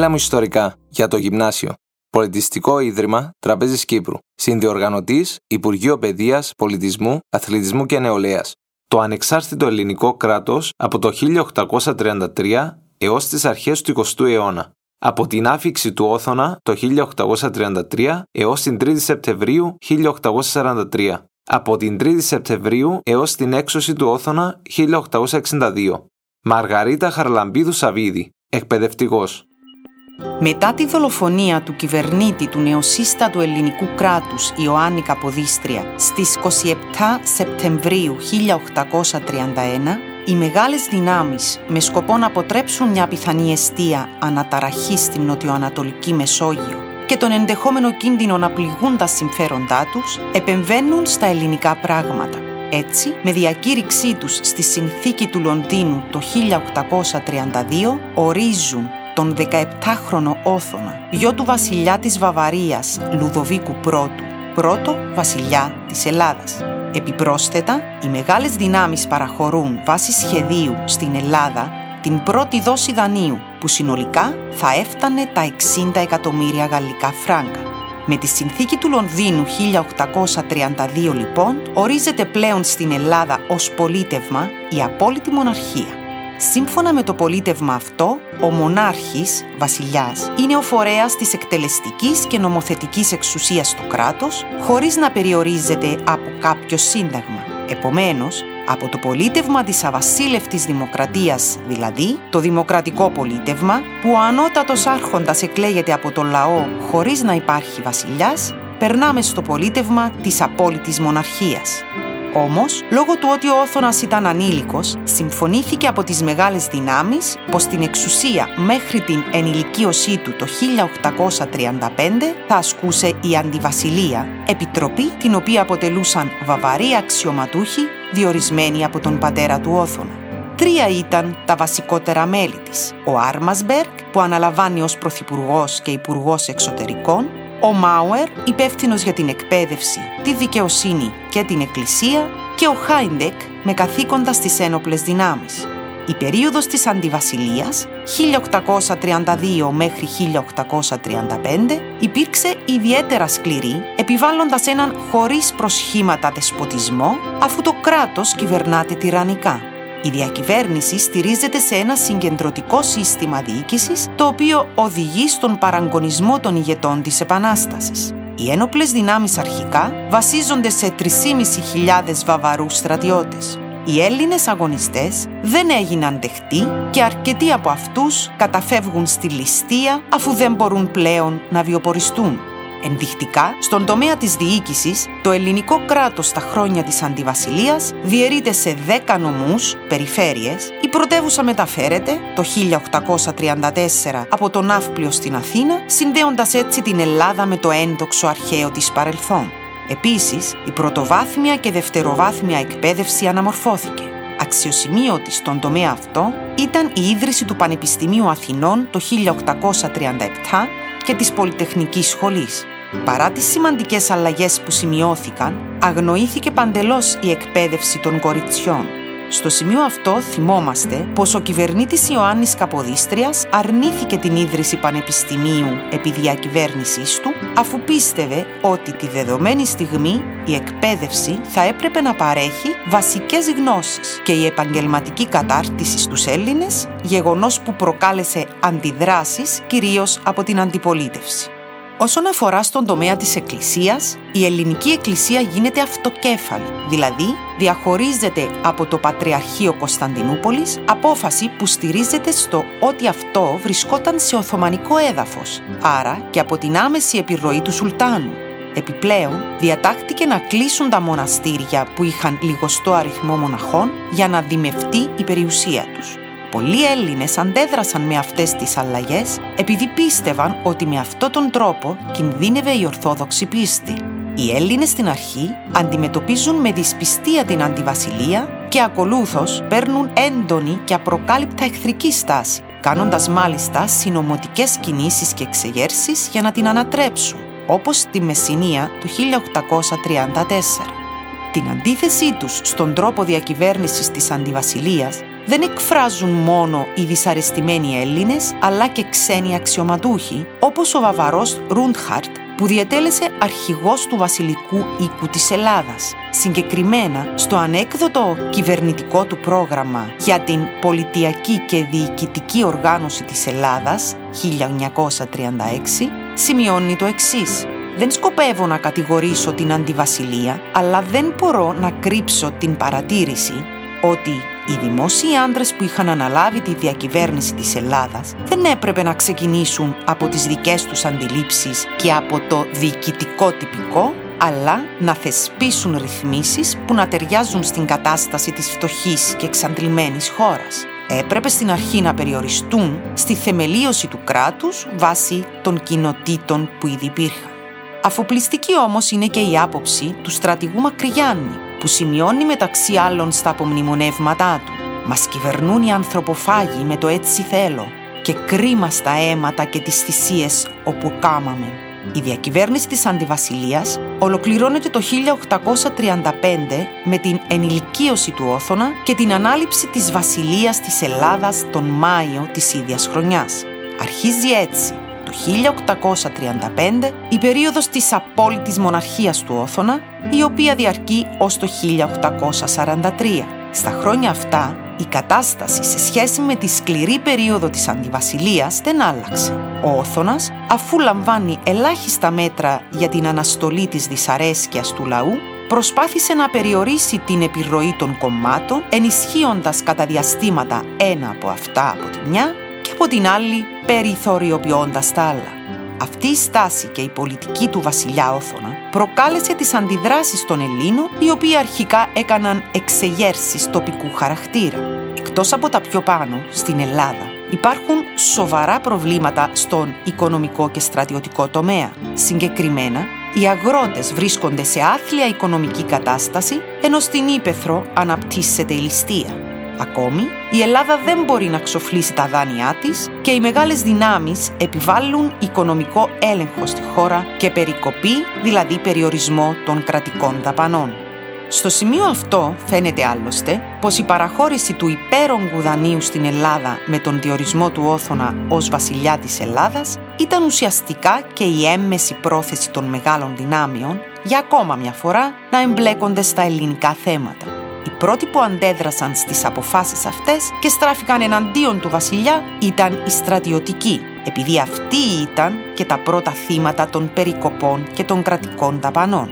Μίλα μου ιστορικά για το γυμνάσιο. Πολιτιστικό Ίδρυμα Τραπέζης Κύπρου. Συνδιοργανωτής Υπουργείο Παιδείας, Πολιτισμού, Αθλητισμού και Νεολαίας. Το ανεξάρτητο ελληνικό κράτος από το 1833 έως τις αρχές του 20ου αιώνα. Από την άφηξη του Όθωνα το 1833 έως την 3η Σεπτεμβρίου 1843. Από την 3η Σεπτεμβρίου έως την έξωση του Όθωνα 1862. Μαργαρίτα Χαρλαμπίδου Σαβίδη, εκπαιδευτικός. Μετά τη δολοφονία του κυβερνήτη του νεοσύστατου ελληνικού κράτους Ιωάννη Καποδίστρια στις 27 Σεπτεμβρίου 1831, οι μεγάλες δυνάμεις με σκοπό να αποτρέψουν μια πιθανή αιστεία αναταραχή στην νοτιοανατολική Μεσόγειο και τον ενδεχόμενο κίνδυνο να πληγούν τα συμφέροντά τους, επεμβαίνουν στα ελληνικά πράγματα. Έτσι, με διακήρυξή τους στη συνθήκη του Λονδίνου το 1832, ορίζουν τον 17χρονο Όθωνα, γιο του βασιλιά της Βαβαρίας Λουδοβίκου Πρώτου, πρώτο βασιλιά της Ελλάδας. Επιπρόσθετα, οι μεγάλες δυνάμεις παραχωρούν βάσει σχεδίου στην Ελλάδα την πρώτη δόση δανείου, που συνολικά θα έφτανε τα 60 εκατομμύρια γαλλικά φράγκα. Με τη συνθήκη του Λονδίνου 1832 λοιπόν, ορίζεται πλέον στην Ελλάδα ως πολίτευμα η απόλυτη μοναρχία. Σύμφωνα με το πολίτευμα αυτό, ο μονάρχης, βασιλιάς, είναι ο φορέας της εκτελεστικής και νομοθετικής εξουσίας στο κράτος, χωρίς να περιορίζεται από κάποιο σύνταγμα. Επομένως, από το πολίτευμα της αβασίλευτης δημοκρατίας, δηλαδή το δημοκρατικό πολίτευμα, που ο ανώτατος άρχοντας εκλέγεται από το λαό χωρίς να υπάρχει βασιλιάς, περνάμε στο πολίτευμα της απόλυτης μοναρχίας. Όμως, λόγω του ότι ο Όθωνας ήταν ανήλικος, συμφωνήθηκε από τις μεγάλες δυνάμεις πως την εξουσία μέχρι την ενηλικίωσή του το 1835 θα ασκούσε η Αντιβασιλεία, επιτροπή την οποία αποτελούσαν βαβαροί αξιωματούχοι διορισμένοι από τον πατέρα του Όθωνα. Τρία ήταν τα βασικότερα μέλη της. Ο Άρμασμπεργκ, που αναλαμβάνει ως Πρωθυπουργός και Υπουργός Εξωτερικών, ο Μάουερ, υπεύθυνος για την εκπαίδευση, τη δικαιοσύνη και την εκκλησία και ο Χάιντεκ με καθήκοντα στις ένοπλες δυνάμεις. Η περίοδος της Αντιβασιλείας, 1832 μέχρι 1835, υπήρξε ιδιαίτερα σκληρή, επιβάλλοντας έναν χωρίς προσχήματα δεσποτισμό, αφού το κράτος κυβερνάται τυραννικά. Η διακυβέρνηση στηρίζεται σε ένα συγκεντρωτικό σύστημα διοίκησης, το οποίο οδηγεί στον παραγκονισμό των ηγετών της Επανάστασης. Οι ένοπλες δυνάμεις αρχικά βασίζονται σε 3.500 βαβαρούς στρατιώτες. Οι Έλληνες αγωνιστές δεν έγιναν δεχτοί και αρκετοί από αυτούς καταφεύγουν στη ληστεία αφού δεν μπορούν πλέον να βιοποριστούν. Ενδεικτικά, στον τομέα της διοίκησης, το ελληνικό κράτος στα χρόνια της Αντιβασιλείας διαιρείται σε 10 νομούς, περιφέρειες. Η πρωτεύουσα μεταφέρεται το 1834 από τον Ναύπλιο στην Αθήνα, συνδέοντας έτσι την Ελλάδα με το έντοξο αρχαίο της παρελθόν. Επίσης, η πρωτοβάθμια και δευτεροβάθμια εκπαίδευση αναμορφώθηκε. Αξιοσημείωτη στον τομέα αυτό ήταν η ίδρυση του Πανεπιστημίου Αθηνών το 1837 και της Πολυτεχνικής Σχολής. Παρά τις σημαντικές αλλαγές που σημειώθηκαν, αγνοήθηκε παντελώς η εκπαίδευση των κοριτσιών. Στο σημείο αυτό θυμόμαστε πως ο κυβερνήτης Ιωάννης Καποδίστριας αρνήθηκε την ίδρυση πανεπιστημίου επί διακυβέρνησής του, αφού πίστευε ότι τη δεδομένη στιγμή η εκπαίδευση θα έπρεπε να παρέχει βασικές γνώσεις και η επαγγελματική κατάρτιση στους Έλληνες, γεγονός που προκάλεσε αντιδράσεις κυρίως από την αντιπολίτευση. Όσον αφορά στον τομέα της Εκκλησίας, η ελληνική Εκκλησία γίνεται αυτοκέφαλη, δηλαδή διαχωρίζεται από το Πατριαρχείο Κωνσταντινούπολης, απόφαση που στηρίζεται στο ότι αυτό βρισκόταν σε Οθωμανικό έδαφος, άρα και από την άμεση επιρροή του Σουλτάνου. Επιπλέον, διατάχτηκε να κλείσουν τα μοναστήρια που είχαν λιγοστό αριθμό μοναχών για να δημευτεί η περιουσία τους. Πολλοί Έλληνες αντέδρασαν με αυτές τις αλλαγές επειδή πίστευαν ότι με αυτόν τον τρόπο κινδύνευε η Ορθόδοξη πίστη. Οι Έλληνες στην αρχή αντιμετωπίζουν με δυσπιστία την αντιβασιλεία και ακολούθως παίρνουν έντονη και απροκάλυπτα εχθρική στάση, κάνοντας μάλιστα συνομωτικές κινήσεις και εξεγέρσεις για να την ανατρέψουν, όπως στη Μεσσηνία του 1834. Την αντίθεσή τους στον τρόπο διακυβέρνησης της αντιβασιλείας δεν εκφράζουν μόνο οι δυσαρεστημένοι Έλληνες, αλλά και ξένοι αξιωματούχοι, όπως ο Βαβαρός Ρούντχαρτ, που διατέλεσε αρχηγός του βασιλικού οίκου της Ελλάδας. Συγκεκριμένα, στο ανέκδοτο κυβερνητικό του πρόγραμμα για την πολιτιακή και διοικητική οργάνωση της Ελλάδας, 1936, σημειώνει το εξής. Δεν σκοπεύω να κατηγορήσω την αντιβασιλεία, αλλά δεν μπορώ να κρύψω την παρατήρηση ότι οι δημόσιοι άντρε που είχαν αναλάβει τη διακυβέρνηση της Ελλάδας δεν έπρεπε να ξεκινήσουν από τις δικές τους αντιλήψεις και από το διοικητικό τυπικό, αλλά να θεσπίσουν ρυθμίσεις που να ταιριάζουν στην κατάσταση της φτωχής και εξαντλημένης χώρας. Έπρεπε στην αρχή να περιοριστούν στη θεμελίωση του κράτους βάσει των κοινοτήτων που ήδη υπήρχαν. Αφοπλιστική όμως είναι και η άποψη του στρατηγού Μακρυγιάννη, που σημειώνει μεταξύ άλλων στα απομνημονεύματά του «Μας κυβερνούν οι ανθρωποφάγοι με το έτσι θέλω και κρίμα στα αίματα και τις θυσίες όπου κάμαμε». Η διακυβέρνηση της Αντιβασιλείας ολοκληρώνεται το 1835 με την ενηλικίωση του Όθωνα και την ανάληψη της Βασιλείας της Ελλάδας τον Μάιο της ίδιας χρονιάς. Αρχίζει έτσι το 1835 η περίοδος της απόλυτης μοναρχίας του Όθωνα, η οποία διαρκεί ως το 1843. Στα χρόνια αυτά, η κατάσταση σε σχέση με τη σκληρή περίοδο της Αντιβασιλείας δεν άλλαξε. Ο Όθωνας, αφού λαμβάνει ελάχιστα μέτρα για την αναστολή της δυσαρέσκειας του λαού, προσπάθησε να περιορίσει την επιρροή των κομμάτων, ενισχύοντας κατά διαστήματα ένα από αυτά από τη μια και από την άλλη περιθωριοποιώντας τα άλλα. Αυτή η στάση και η πολιτική του βασιλιά Όθωνα προκάλεσε τις αντιδράσεις των Ελλήνων, οι οποίοι αρχικά έκαναν εξεγέρσεις τοπικού χαρακτήρα. Εκτός από τα πιο πάνω, στην Ελλάδα, υπάρχουν σοβαρά προβλήματα στον οικονομικό και στρατιωτικό τομέα. Συγκεκριμένα, οι αγρότες βρίσκονται σε άθλια οικονομική κατάσταση, ενώ στην Ήπεθρο αναπτύσσεται η ληστεία. Ακόμη, η Ελλάδα δεν μπορεί να ξοφλήσει τα δάνειά της και οι μεγάλες δυνάμεις επιβάλλουν οικονομικό έλεγχο στη χώρα και περικοπή, δηλαδή περιορισμό των κρατικών δαπανών. Στο σημείο αυτό φαίνεται άλλωστε πως η παραχώρηση του υπέρογκου δανείου στην Ελλάδα με τον διορισμό του Όθωνα ως βασιλιά της Ελλάδας ήταν ουσιαστικά και η έμμεση πρόθεση των μεγάλων δυνάμεων για ακόμα μια φορά να εμπλέκονται στα ελληνικά θέματα. Οι πρώτοι που αντέδρασαν στις αποφάσεις αυτές και στράφηκαν εναντίον του βασιλιά ήταν οι στρατιωτικοί, επειδή αυτοί ήταν και τα πρώτα θύματα των περικοπών και των κρατικών δαπανών.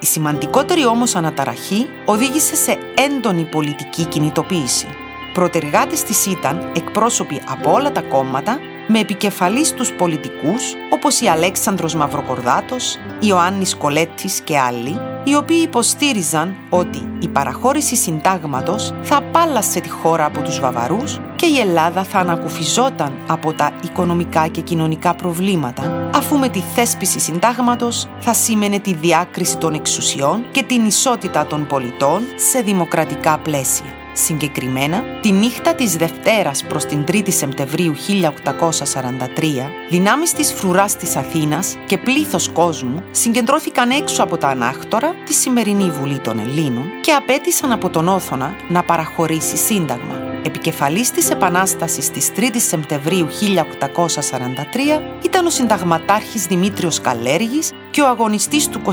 Η σημαντικότερη όμως αναταραχή οδήγησε σε έντονη πολιτική κινητοποίηση. Προτεργάτες της ήταν εκπρόσωποι από όλα τα κόμματα με επικεφαλής τους πολιτικούς όπως η Αλέξανδρος Μαυροκορδάτος, Ιωάννης Κολέτης και άλλοι, οι οποίοι υποστήριζαν ότι η παραχώρηση συντάγματος θα απάλασε τη χώρα από τους Βαβαρούς και η Ελλάδα θα ανακουφιζόταν από τα οικονομικά και κοινωνικά προβλήματα, αφού με τη θέσπιση συντάγματος θα σήμαινε τη διάκριση των εξουσιών και την ισότητα των πολιτών σε δημοκρατικά πλαίσια. Συγκεκριμένα, τη νύχτα της Δευτέρας προς την 3η Σεπτεμβρίου 1843, δυνάμεις της φρουράς της Αθήνας και πλήθος κόσμου συγκεντρώθηκαν έξω από τα ανάκτορα τη σημερινή Βουλή των Ελλήνων και απέτησαν από τον Όθωνα να παραχωρήσει σύνταγμα. Επικεφαλής της Επανάστασης της 3ης Σεπτεμβρίου 1843 ήταν ο συνταγματάρχης Δημήτριος Καλέργης και ο αγωνιστής του 21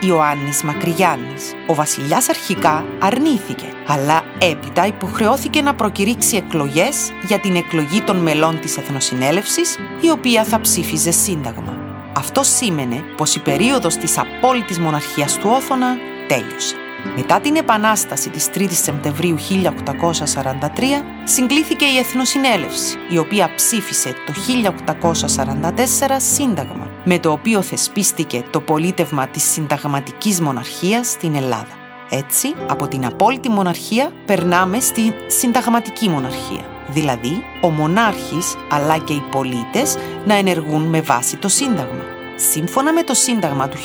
Ιωάννης Μακρυγιάννης. Ο βασιλιάς αρχικά αρνήθηκε, αλλά έπειτα υποχρεώθηκε να προκηρύξει εκλογές για την εκλογή των μελών της Εθνοσυνέλευσης, η οποία θα ψήφιζε σύνταγμα. Αυτό σήμαινε πως η περίοδος της απόλυτης μοναρχίας του Όθωνα τέλειωσε. Μετά την Επανάσταση της 3ης Σεπτεμβρίου 1843 συγκλήθηκε η Εθνοσυνέλευση, η οποία ψήφισε το 1844 Σύνταγμα, με το οποίο θεσπίστηκε το πολίτευμα της συνταγματικής μοναρχίας στην Ελλάδα. Έτσι, από την απόλυτη μοναρχία περνάμε στη συνταγματική μοναρχία, δηλαδή ο μονάρχης αλλά και οι πολίτες να ενεργούν με βάση το Σύνταγμα. Σύμφωνα με το Σύνταγμα του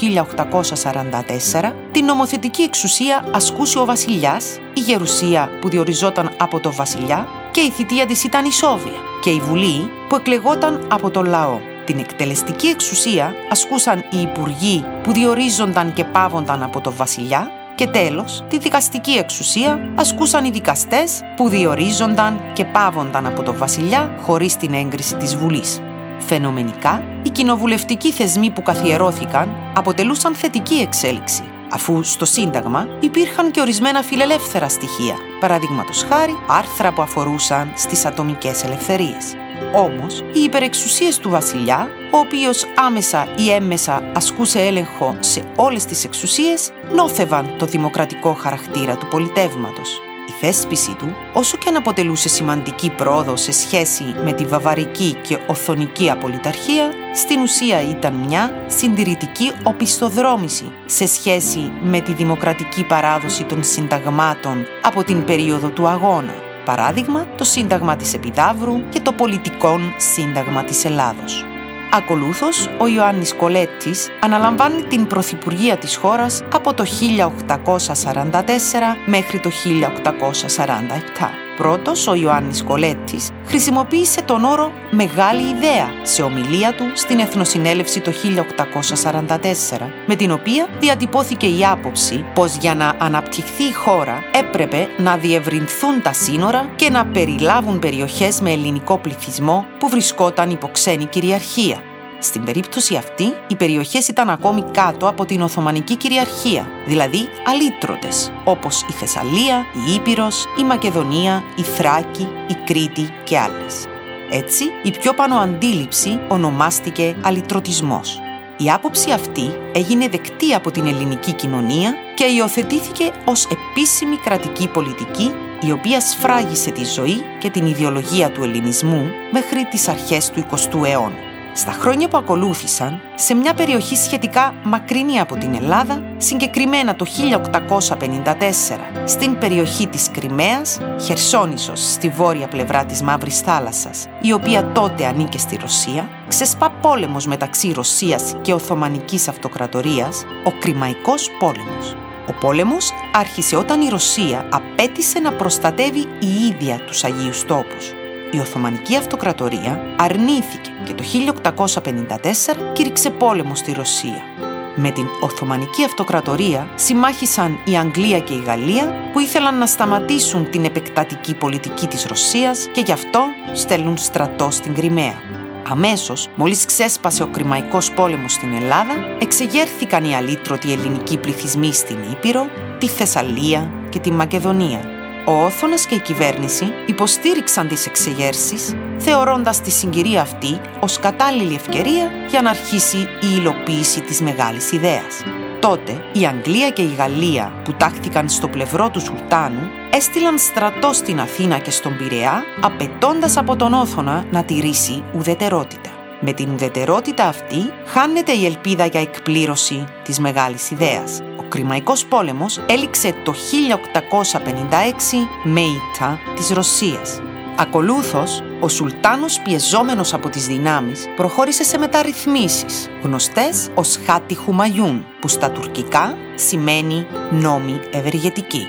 1844, την νομοθετική εξουσία ασκούσε ο βασιλιάς, η γερουσία που διοριζόταν από το βασιλιά και η θητεία της ήταν ισόβια και η Βουλή που εκλεγόταν από τον λαό. Την εκτελεστική εξουσία ασκούσαν οι υπουργοί που διορίζονταν και πάβονταν από το βασιλιά Και τέλος, τη δικαστική εξουσία ασκούσαν οι δικαστές που διορίζονταν και πάβονταν από το βασιλιά χωρίς την έγκριση της Βουλής. Φαινομενικά, οι κοινοβουλευτικοί θεσμοί που καθιερώθηκαν αποτελούσαν θετική εξέλιξη, αφού στο Σύνταγμα υπήρχαν και ορισμένα φιλελεύθερα στοιχεία, παραδείγματος χάρη άρθρα που αφορούσαν στις ατομικές ελευθερίες. Όμως, οι υπερεξουσίες του βασιλιά, ο οποίος άμεσα ή έμμεσα ασκούσε έλεγχο σε όλες τις εξουσίες, νόθευαν το δημοκρατικό χαρακτήρα του πολιτεύματος. Η θέσπιση του, όσο και αν αποτελούσε σημαντική πρόοδο σε σχέση με τη βαβαρική και οθονική απολυταρχία, στην ουσία ήταν μια συντηρητική οπισθοδρόμηση σε σχέση με τη δημοκρατική παράδοση των συνταγμάτων από την περίοδο του αγώνα. Παράδειγμα, το Σύνταγμα της Επιδαύρου και το Πολιτικόν Σύνταγμα της Ελλάδος. Ακολούθως, ο Ιωάννης Κολέτης αναλαμβάνει την πρωθυπουργία της χώρας από το 1844 μέχρι το 1847. Πρώτος, ο Ιωάννης Κολέτης χρησιμοποίησε τον όρο «μεγάλη ιδέα» σε ομιλία του στην Εθνοσυνέλευση το 1844, με την οποία διατυπώθηκε η άποψη πως για να αναπτυχθεί η χώρα έπρεπε να διευρυνθούν τα σύνορα και να περιλάβουν περιοχές με ελληνικό πληθυσμό που βρισκόταν υπό ξένη κυριαρχία. Στην περίπτωση αυτή, οι περιοχές ήταν ακόμη κάτω από την Οθωμανική κυριαρχία, δηλαδή αλήτρωτες, όπως η Θεσσαλία, η Ήπειρος, η Μακεδονία, η Θράκη, η Κρήτη και άλλες. Έτσι, η πιο πάνω αντίληψη ονομάστηκε αλυτρωτισμός. Η άποψη αυτή έγινε δεκτή από την ελληνική κοινωνία και υιοθετήθηκε ως επίσημη κρατική πολιτική η οποία σφράγισε τη ζωή και την ιδεολογία του ελληνισμού μέχρι τις αρχές του 20ου αιώνα. Στα χρόνια που ακολούθησαν, σε μια περιοχή σχετικά μακρινή από την Ελλάδα, συγκεκριμένα το 1854, στην περιοχή της Κρυμαίας, Χερσόνησος στη βόρεια πλευρά της Μαύρης Θάλασσας, η οποία τότε ανήκε στη Ρωσία, ξεσπά πόλεμος μεταξύ Ρωσίας και Οθωμανικής Αυτοκρατορίας, ο Κρυμαϊκός πόλεμος. Ο πόλεμος άρχισε όταν η Ρωσία απέτησε να προστατεύει η ίδια τους Αγίους Τόπους η Οθωμανική Αυτοκρατορία αρνήθηκε και το 1854 κήρυξε πόλεμο στη Ρωσία. Με την Οθωμανική Αυτοκρατορία συμμάχησαν η Αγγλία και η Γαλλία που ήθελαν να σταματήσουν την επεκτατική πολιτική της Ρωσίας και γι' αυτό στέλνουν στρατό στην Κρυμαία. Αμέσως, μόλις ξέσπασε ο Κρημαϊκός πόλεμος στην Ελλάδα, εξεγέρθηκαν οι αλήτρωτοι ελληνικοί πληθυσμοί στην Ήπειρο, τη Θεσσαλία και τη Μακεδονία ο Όθωνας και η κυβέρνηση υποστήριξαν τις εξεγέρσεις, θεωρώντας τη συγκυρία αυτή ως κατάλληλη ευκαιρία για να αρχίσει η υλοποίηση της μεγάλης ιδέας. Τότε η Αγγλία και η Γαλλία που τάχθηκαν στο πλευρό του Σουλτάνου έστειλαν στρατό στην Αθήνα και στον Πειραιά απαιτώντας από τον Όθωνα να τηρήσει ουδετερότητα. Με την ουδετερότητα αυτή χάνεται η ελπίδα για εκπλήρωση της μεγάλης ιδέας. Ο Κρημαϊκός πόλεμος έληξε το 1856 με ήττα της Ρωσίας. Ακολούθως, ο Σουλτάνος πιεζόμενος από τις δυνάμεις προχώρησε σε μεταρρυθμίσεις, γνωστές ως Χάτι Χουμαγιούν, που στα τουρκικά σημαίνει νόμοι ευεργετικοί.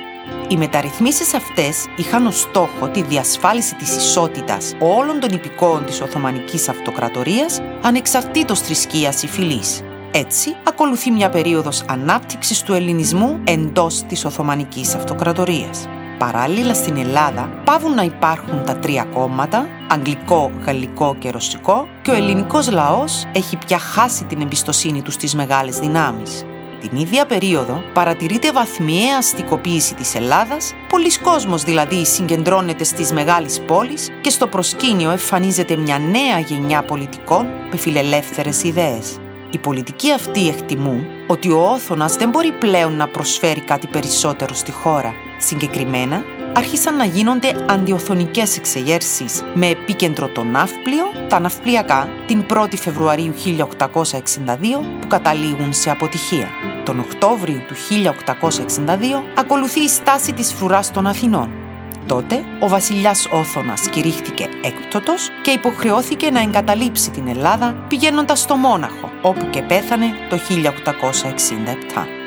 Οι μεταρρυθμίσεις αυτές είχαν ως στόχο τη διασφάλιση της ισότητας όλων των υπηκόων της Οθωμανικής Αυτοκρατορίας ανεξαρτήτως θρησκείας ή φυλής. Έτσι, ακολουθεί μια περίοδος ανάπτυξης του ελληνισμού εντός της Οθωμανικής Αυτοκρατορίας. Παράλληλα στην Ελλάδα πάβουν να υπάρχουν τα τρία κόμματα, αγγλικό, γαλλικό και ρωσικό και ο ελληνικός λαός έχει πια χάσει την εμπιστοσύνη του στις μεγάλες δυνάμεις. Την ίδια περίοδο παρατηρείται βαθμιαία αστικοποίηση της Ελλάδας, πολλοί κόσμος δηλαδή συγκεντρώνεται στις μεγάλες πόλεις και στο προσκήνιο εμφανίζεται μια νέα γενιά πολιτικών με φιλελεύθερες ιδέες. Οι πολιτικοί αυτοί εκτιμούν ότι ο Όθωνας δεν μπορεί πλέον να προσφέρει κάτι περισσότερο στη χώρα. Συγκεκριμένα, άρχισαν να γίνονται αντιοθωνικές εξεγέρσεις με επίκεντρο το ναύπλιο, τα ναυπλιακά, την 1η Φεβρουαρίου 1862 που καταλήγουν σε αποτυχία. Τον Οκτώβριο του 1862 ακολουθεί η στάση της φρουράς των Αθηνών. Τότε ο βασιλιάς Όθωνας κηρύχθηκε έκπτωτος και υποχρεώθηκε να εγκαταλείψει την Ελλάδα πηγαίνοντας στο Μόναχο, όπου και πέθανε το 1867.